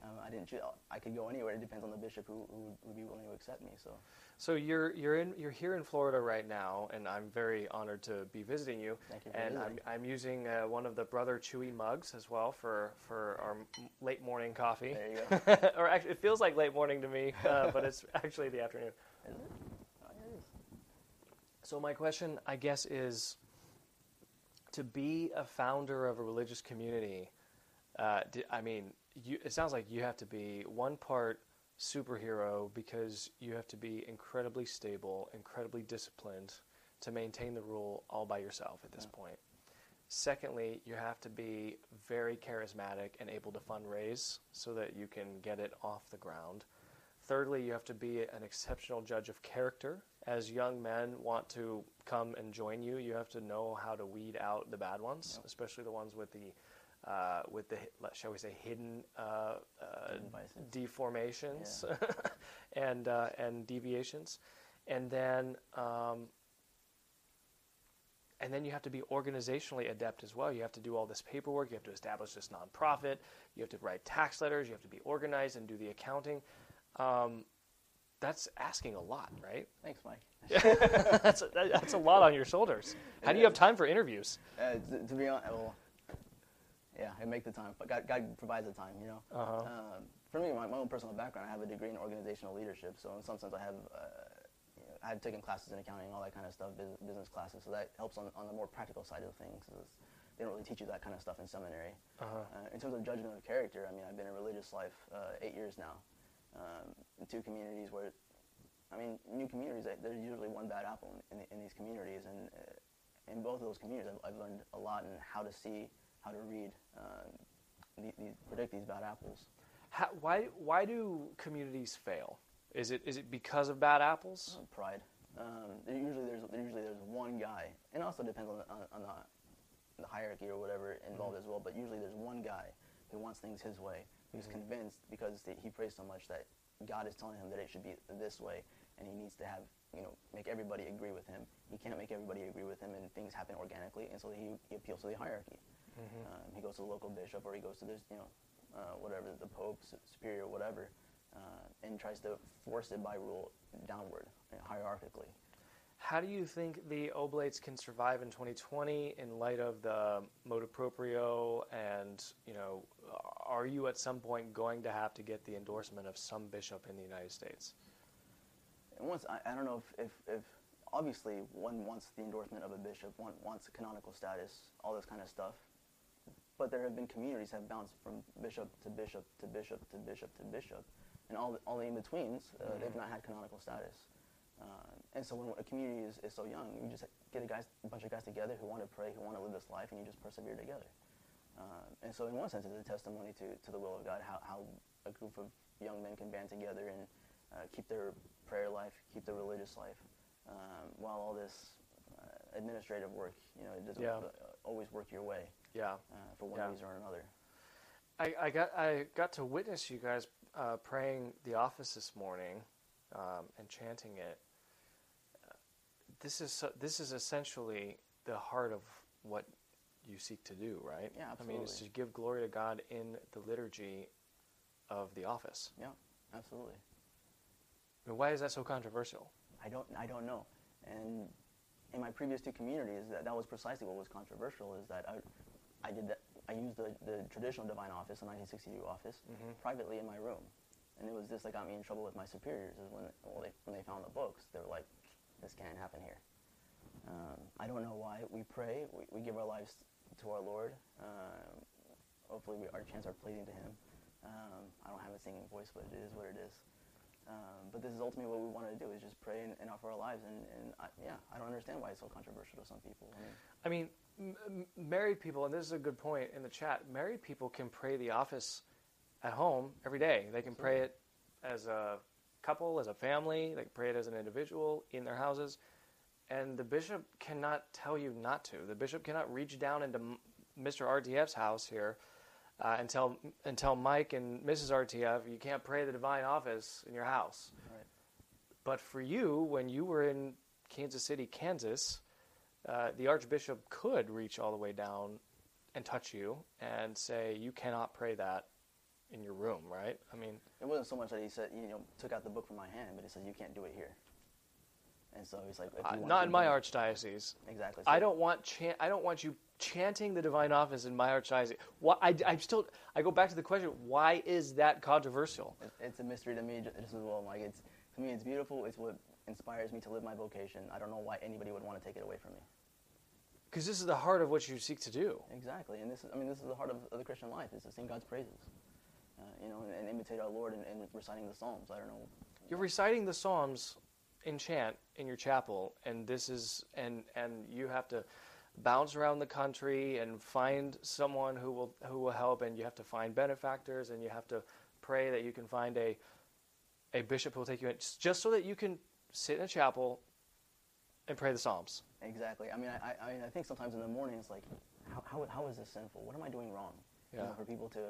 Um, I didn't choose. I could go anywhere. It depends on the bishop who, who would- be willing to accept me. So, So you're you're in you're here in Florida right now, and I'm very honored to be visiting you. Thank you for and I'm. I'm using uh, one of the Brother Chewy mugs as well for for our m- late morning coffee. There you go. or actually, it feels like late morning to me, uh, but it's actually the afternoon. is it? Oh, it is. So my question, I guess, is to be a founder of a religious community. Uh, I mean, you, it sounds like you have to be one part superhero because you have to be incredibly stable, incredibly disciplined to maintain the rule all by yourself at this point. Secondly, you have to be very charismatic and able to fundraise so that you can get it off the ground. Thirdly, you have to be an exceptional judge of character. As young men want to come and join you, you have to know how to weed out the bad ones, Yep. especially the ones with the uh, with the shall we say hidden uh, uh, deformations and uh, and deviations, and then um, and then you have to be organizationally adept as well. You have to do all this paperwork. You have to establish this nonprofit. You have to write tax letters. You have to be organized and do the accounting. Um, that's asking a lot, right? Thanks, Mike. that's, a, that's a lot on your shoulders. How do you have time for interviews? Uh, to, to be honest, well, yeah, I make the time, but God, God provides the time, you know. Uh-huh. Um, for me, my, my own personal background, I have a degree in organizational leadership, so in some sense, I have uh, you know, I've taken classes in accounting, all that kind of stuff, business, business classes, so that helps on, on the more practical side of things. they don't really teach you that kind of stuff in seminary. Uh-huh. Uh, in terms of judgment of character, I mean, I've been in religious life uh, eight years now, um, in two communities where, I mean, new communities. There's usually one bad apple in, in, in these communities, and uh, in both of those communities, I've, I've learned a lot in how to see, how to read, um, predict these bad apples. How, why, why do communities fail? Is it, is it because of bad apples? Uh, pride. Um, there usually there's there usually there's one guy, and also depends on the, on, on the, the hierarchy or whatever involved as well. But usually there's one guy who wants things his way, who's convinced because he prays so much that God is telling him that it should be this way, and he needs to have you know make everybody agree with him. He can't make everybody agree with him, and things happen organically, and so he, he appeals to the hierarchy. Um, he goes to the local bishop, or he goes to this you know uh, whatever the pope, superior, whatever, uh, and tries to force it by rule downward uh, hierarchically. How do you think the Oblates can survive in 2020 in light of the motu proprio? And you know, are you at some point going to have to get the endorsement of some bishop in the United States? Once I, I don't know if, if, if obviously one wants the endorsement of a bishop, one wants canonical status, all this kind of stuff. But there have been communities have bounced from bishop to bishop to bishop to bishop to bishop, and all the, all the in betweens, uh, they've not had canonical status. Uh, and so when a community is, is so young, you just get a guys, a bunch of guys together who want to pray, who want to live this life, and you just persevere together. Uh, and so in one sense, it's a testimony to, to the will of God, how, how a group of young men can band together and uh, keep their prayer life, keep their religious life, um, while all this uh, administrative work, you know, it doesn't Yeah. uh, always work your way Yeah. uh, for one Yeah. reason or another. I, I got I got to witness you guys uh, praying the office this morning um, and chanting it. This is so- this is essentially the heart of what you seek to do, right? Yeah, absolutely. I mean, it's to give glory to God in the liturgy of the office. Yeah, absolutely. I mean, why is that so controversial? I don't, I don't know. And in my previous two communities, that, that was precisely what was controversial. Is that I, I did that. I used the, the traditional divine office, the 1962 office, Mhm. privately in my room, and it was this that got me in trouble with my superiors. Is when, well, they, when they found the books, they were like, "This can't happen here." Um, I don't know why. We pray. We, we give our lives to our Lord. Um, hopefully, we, our chants are pleasing to Him. Um, I don't have a singing voice, but it is what it is. Um, but this is ultimately what we want to do: is just pray and, and offer our lives. And, and I, yeah, I don't understand why it's so controversial to some people. I mean, I mean, m- m- married people, and this is a good point in the chat. Married people can pray the office at home every day. They can pray it as a couple, as a family. They can pray it as an individual in their houses, and the bishop cannot tell you not to. The bishop cannot reach down into Mr. RTF's house here uh, and tell and tell Mike and Mrs. RTF you can't pray the divine office in your house. right? But for you, when you were in Kansas City, Kansas, uh, the Archbishop could reach all the way down and touch you and say, you cannot pray that in your room, right? I mean, It wasn't so much that he said, you know, took out the book from my hand, but he said, "You can't do it here." And so he's like, want not in my then- archdiocese. Exactly. I don't want chan- I don't want you chanting the divine office in my archdiocese. Why, I, I still I go back to the question: Why is that controversial? It- It's a mystery to me just as well. Like it's to me, it's beautiful. It's what inspires me to live my vocation. I don't know why anybody would want to take it away from me. Because this is the heart of what you seek to do. Exactly, and this is, I mean, this is the heart of, of the Christian life: is to sing God's praises, uh, you know, and, imitate our Lord and, and reciting the Psalms. I don't know. You're reciting the Psalms in chant in your chapel, and this is and and you have to bounce around the country and find someone who will who will help, and you have to find benefactors, and you have to pray that you can find a a bishop who will take you in, just so that you can sit in a chapel and pray the Psalms. Exactly. I mean, I, I, I mean, I think sometimes in the morning it's like, how, how, how is this sinful? What am I doing wrong? You know, Yeah. for people to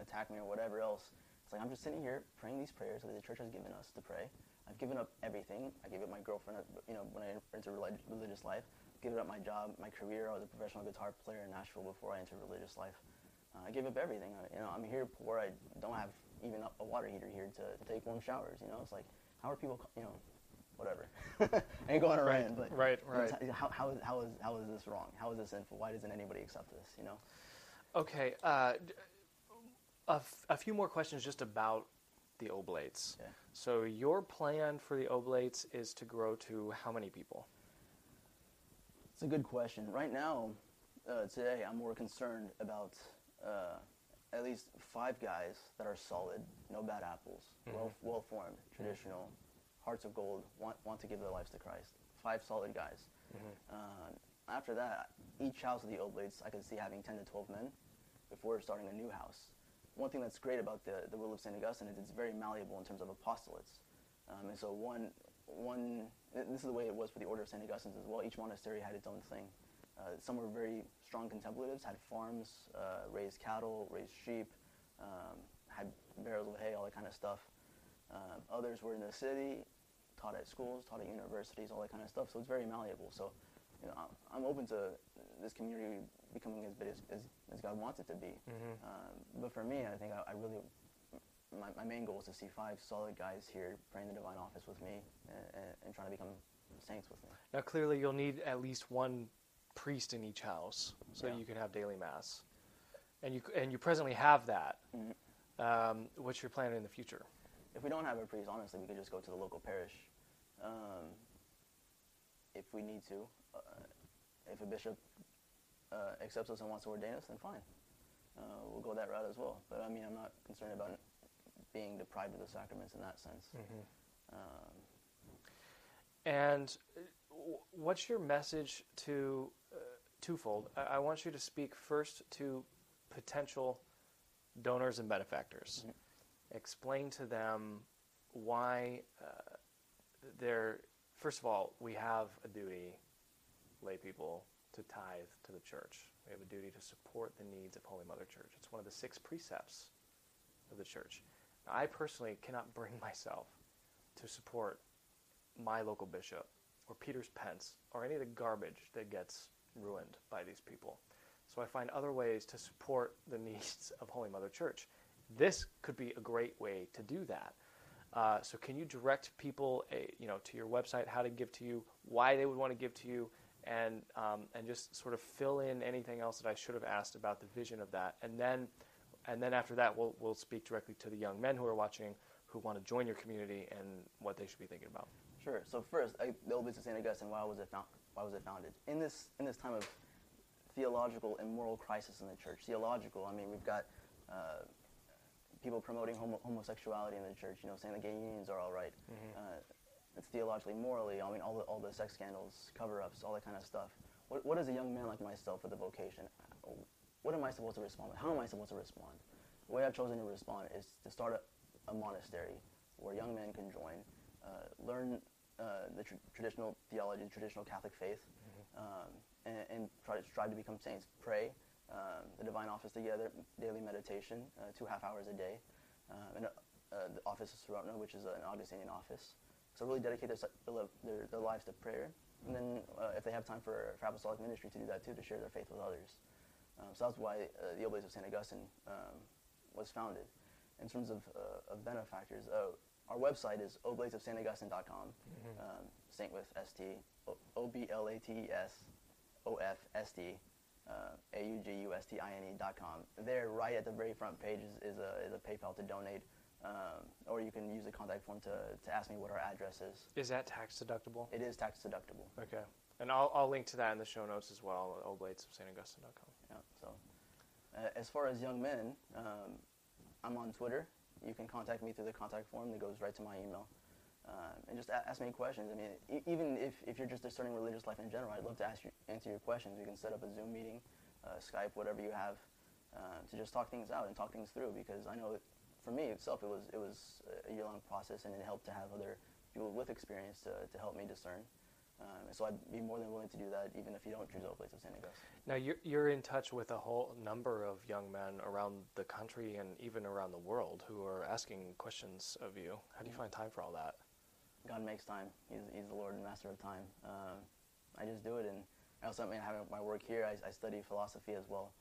attack me or whatever else. It's like I'm just sitting here praying these prayers that the church has given us to pray. I've given up everything. I gave up my girlfriend, uh, you know, when I entered relig- religious life. i Given up my job, my career. I was a professional guitar player in Nashville before I entered religious life. Uh, I gave up everything. I, you know, I'm here poor. I don't have even a water heater here to, to take warm showers. You know, it's like, how are people, you know, whatever. I ain't going to Right, rant, but right, right. How, how, is, how, is, how is this wrong? How is this sinful? Why doesn't anybody accept this? You know, Okay, uh, d- a, f- a few more questions just about the Oblates. Okay. So your plan for the Oblates is to grow to how many people? it's a good question. Right now, uh, today, I'm more concerned about uh, at least five guys that are solid, no bad apples, well, well formed, traditional, hearts of gold, want, want to give their lives to Christ. Five solid guys. Uh, after that, each house of the Oblates, I could see having 10 to 12 men before starting a new house. One thing that's great about the, the rule of St. Augustine is it's very malleable in terms of apostolates. Um, and so one, one. This is the way it was for the Order of St. Augustine's as well. Each monastery had its own thing. Uh, some were very strong contemplatives, had farms, uh, raised cattle, raised sheep, um, had barrels of hay, all that kind of stuff. Um, others were in the city, taught at schools, taught at universities, all that kind of stuff. So it's very malleable. So, you know, I'm- open to this community becoming as big as, as, as God wants it to be. Mhm. Um, but for me, I think I, I really, my, my main goal is to see five solid guys here praying the divine office with me and, and, trying to become saints with me. Now, clearly, you'll need at least one priest in each house so Yeah. you can have daily mass, and you and you presently have that. Mhm. Um, what's your plan in the future? If we don't have a priest, honestly, we could just go to the local parish. Um, if we need to, if a bishop uh, accepts us and wants to ordain us, then fine. Uh, we'll go that route as well. But I mean, I'm not concerned about being deprived of the sacraments in that sense. Um, And uh, what's your message to uh, twofold? I, I want you to speak first to potential donors and benefactors. Mhm. Explain to them why uh, they're. First of all, we have a duty, lay people, to tithe to the church. We have a duty to support the needs of Holy Mother Church. It's one of the six precepts of the church. Now, I personally cannot bring myself to support my local bishop or Peter's Pence or any of the garbage that gets ruined by these people. So I find other ways to support the needs of Holy Mother Church. This could be a great way to do that. Uh, so can you direct people, uh, you know, to your website, how to give to you, why they would want to give to you, and um, and just sort of fill in anything else that I should have asked about the vision of that, and then and then after that we'll we'll speak directly to the young men who are watching who want to join your community and what they should be thinking about. Sure. So first, I, the old business of St. Augustine. Why was it found, Why was it founded? In this in this time of theological and moral crisis in the church. Theological. I mean, we've got uh, people promoting homo- homosexuality in the church. You know, saying that gay unions are all right. Uh, it's theologically, morally. I mean, all the all the sex scandals, cover-ups, all that kind of stuff. What what is a young man like myself with a vocation? What am I supposed to respond with? How am I supposed to respond? The way I've chosen to respond is to start a, a monastery where young men can join, uh, learn uh, the tr- traditional theology, the traditional Catholic faith, um, and, and try to strive to become saints. Pray um, the divine office together, daily meditation, uh, two half hours a day, um, and uh, uh, the office of Sorotno, which is an Augustinian office. So really dedicate their, their, their, lives to prayer, and then uh, if they have time for, for apostolic ministry, to do that too, to share their faith with others. Um, so that's why uh, the Oblates of St. Augustine um, was founded. In terms of, uh, of benefactors, uh, our website is oblatesofstaugustine.com, um, saint with S-T, O- O-B-L-A-T-E-S, O-F-S-T, uh, A-U-G-U-S-T-I-N-E dot com. There, right at the very front page, is, is, a, is a PayPal to donate, um, or you can use the contact form to, to ask me what our address is. Is that tax deductible? It is tax deductible. Okay. And I'll, I'll link to that in the show notes as well, at oblatesofstaugustine.com. Yeah, so, uh, as far as young men, um, I'm on Twitter. You can contact me through the contact form that goes right to my email. Um, and just a- ask me questions. I mean, e- even if, if you're just discerning religious life in general, I'd love to ask you, answer your questions. We can set up a Zoom meeting, uh, Skype, whatever you have, uh, to just talk things out and talk things through. Because I know, that for me itself, it was it was a year-long process, and it helped to have other people with experience to, to help me discern. Um, and so I'd be more than willing to do that, even if you don't choose Oblates of St. Augustine. Now, you're, you're in touch with a whole number of young men around the country and even around the world who are asking questions of you. How do you find time for all that? God makes time. He's, he's the Lord and Master of time. Um, I just do it, and I also, I mean, having my work here, I, I study philosophy as well.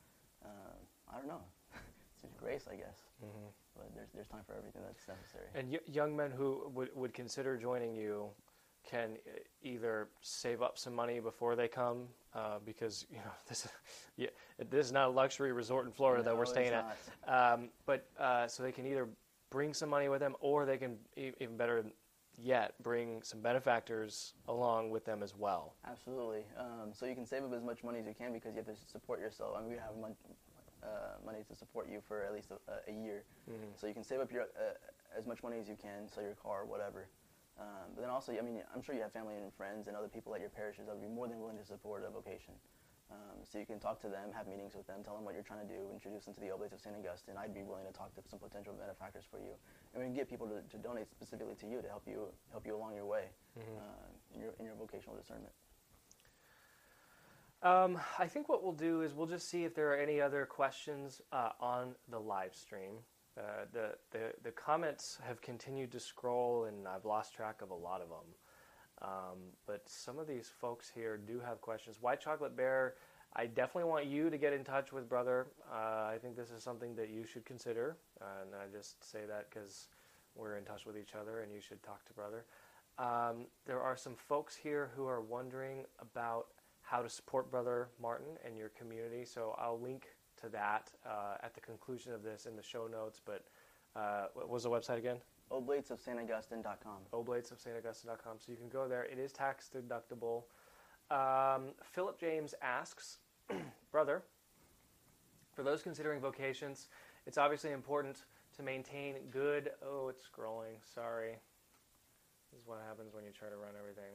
Um, I don't know. It's grace, I guess. But there's, there's time for everything that's necessary. And y- young men who would, would consider joining you can uh, either save up some money before they come uh, because you know this is, yeah, this is not a luxury resort in Florida that we're it's staying at. Um, but uh, so they can either bring some money with them, or they can e- even better yet bring some benefactors along with them as well. Absolutely. Um, so you can save up as much money as you can because you have to support yourself. I mean, we have mon- uh, money to support you for at least a, a year. So you can save up your uh, as much money as you can, sell your car, whatever. Um, but then also, I mean, I'm sure you have family and friends and other people at your parishes that would be more than willing to support a vocation. Um, so you can talk to them, have meetings with them, tell them what you're trying to do, introduce them to the Oblates of St. Augustine. I'd be willing to talk to some potential benefactors for you, and we can get people to, to donate specifically to you to help you help you along your way Mm-hmm. uh, in your in your vocational discernment. Um, I think what we'll do is we'll just see if there are any other questions uh, on the live stream. Uh, the, the the comments have continued to scroll, and I've lost track of a lot of them. Um, but some of these folks here do have questions. White Chocolate Bear, I definitely want you to get in touch with brother. Uh, I think this is something that you should consider, and I just say that because we're in touch with each other, and you should talk to brother. Um, there are some folks here who are wondering about how to support Brother Martin and your community. So I'll link to that uh, at the conclusion of this in the show notes. But uh, what was the website again? Oblatesofstaugustine.com. oblatesofstaugustine.com. So you can go there. It is tax deductible. Um, Philip James asks, Brother, for those considering vocations, it's obviously important to maintain good. Oh, it's scrolling. Sorry. This is what happens when you try to run everything.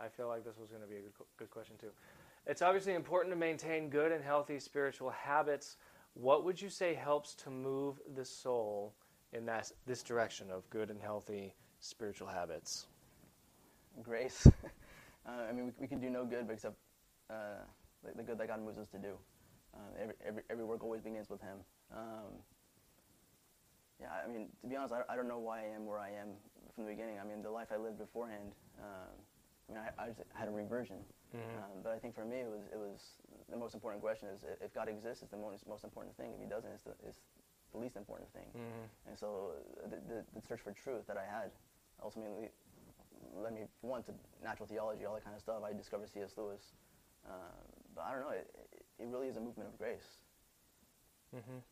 I feel like this was going to be a good, good question too. It's obviously important to maintain good and healthy spiritual habits. What would you say helps to move the soul in that this direction of good and healthy spiritual habits? Grace. uh, I mean, we, we can do no good except uh, the, the good that God moves us to do. Uh, every, every, every work always begins with Him. Um, yeah, I mean, to be honest, I, I don't know why I am where I am from the beginning. I mean, the life I lived beforehand, um, I mean, I, I just had a reversion. Mm-hmm. Um, but I think for me, it was, it was the most important question is if God exists, it's the most, most important thing. If He doesn't, it's the, it's the least important thing. Mm-hmm. And so uh, the, the, the search for truth that I had ultimately led me, one, to natural theology, all that kind of stuff. I discovered C.S. Lewis. Um, but I don't know, it, it, it really is a movement of grace. Mm-hmm.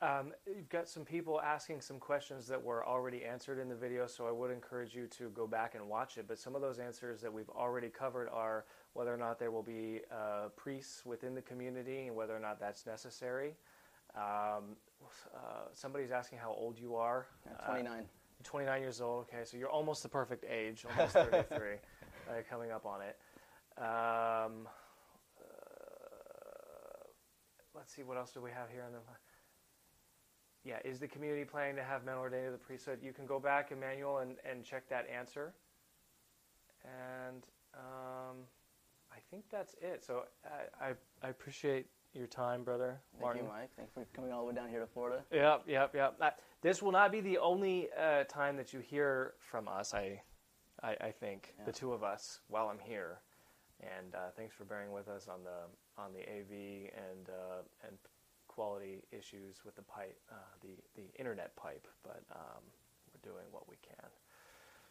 Um, you've got some people asking some questions that were already answered in the video, so I would encourage you to go back and watch it. But some of those answers that we've already covered are whether or not there will be uh, priests within the community and whether or not that's necessary. Um, uh, somebody's asking how old you are. Yeah, Uh, 29. 29 years old. Okay, so you're almost the perfect age, almost 33, uh, coming up on it. Um, uh, let's see, what else do we have here on the. Yeah, is the community planning to have men ordained to the priesthood? You can go back, Emmanuel, and, and check that answer. And um, I think that's it. So I, I, I appreciate your time, brother. Thank Martin. you, Mike. Thanks for coming all the way down here to Florida. Yep, yep, yep. Uh, this will not be the only uh, time that you hear from us. I, I, I think Yeah. the two of us while I'm here, and uh, thanks for bearing with us on the on the AV and uh, and quality issues with the pipe, uh, the the internet pipe. But um, we're doing what we can.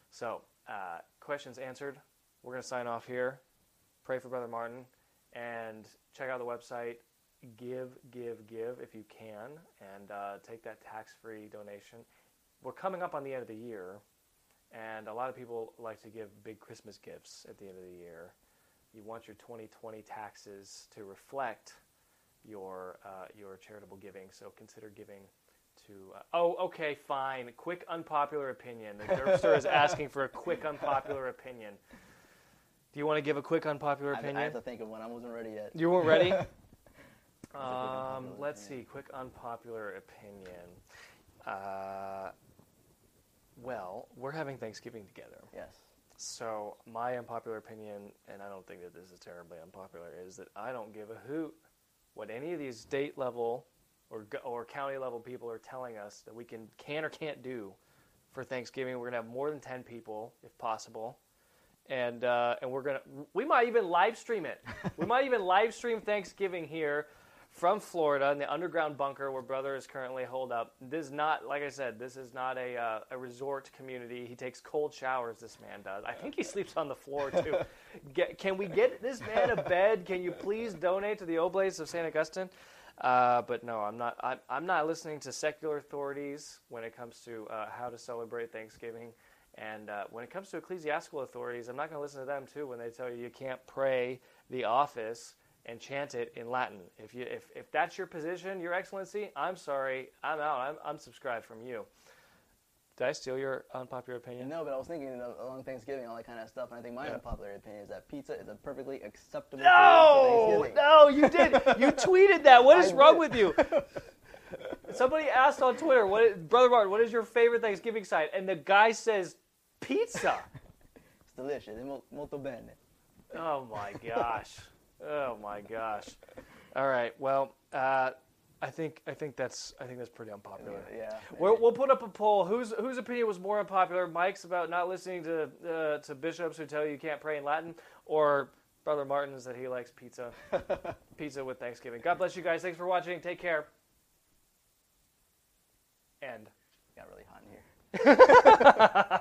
So uh, questions answered. We're gonna sign off here. Pray for Brother Martin, and check out the website give, give, give if you can, and uh, take that tax-free donation. We're coming up on the end of the year, and a lot of people like to give big Christmas gifts at the end of the year. You want your 2020 taxes to reflect your uh, your charitable giving, so consider giving to. Uh, oh, okay, fine. Quick unpopular opinion. The Derpster is asking for a quick unpopular opinion. Do you want to give a quick unpopular opinion? I have to think of one. I wasn't ready yet. You weren't ready? um, let's opinion. see. Quick unpopular opinion. Uh, well, we're having Thanksgiving together. Yes. So, my unpopular opinion, and I don't think that this is terribly unpopular, is that I don't give a hoot what any of these state level or, or county level people are telling us that we can, can or can't do for Thanksgiving. We're going to have more than 10 people, if possible. And, uh, and we're going to, we might even live stream it. we might even live stream Thanksgiving here from Florida in the underground bunker where brother is currently holed up. This is not, like I said, this is not a, uh, a resort community. He takes cold showers, this man does. I think he sleeps on the floor too. get, can we get this man a bed? Can you please donate to the Oblates of St. Augustine? Uh, but no, I'm not. I'm, I'm not listening to secular authorities when it comes to uh, how to celebrate Thanksgiving, and uh, when it comes to ecclesiastical authorities, I'm not going to listen to them too when they tell you you can't pray the office and chant it in Latin. If you if, if that's your position, Your Excellency, I'm sorry, I'm out. I'm, I'm subscribed from you. Did I steal your unpopular opinion? No, but I was thinking along Thanksgiving, all that kind of stuff, and I think my Yeah. unpopular opinion is that pizza is a perfectly acceptable No, food for Thanksgiving. no, you did. You tweeted that. What is I wrong did. with you? Somebody asked on Twitter, "What, is, brother Martin? What is your favorite Thanksgiving side?" And the guy says, "Pizza." It's delicious. Molto bene. Oh my gosh. Oh my gosh. All right. Well, uh, I think I think that's I think that's pretty unpopular. Yeah. We'll, we'll put up a poll. Whose whose opinion was more unpopular? Mike's about not listening to uh, to bishops who tell you you can't pray in Latin, or Brother Martin's that he likes pizza, pizza with Thanksgiving. God bless you guys. Thanks for watching. Take care. End. got really hot in here.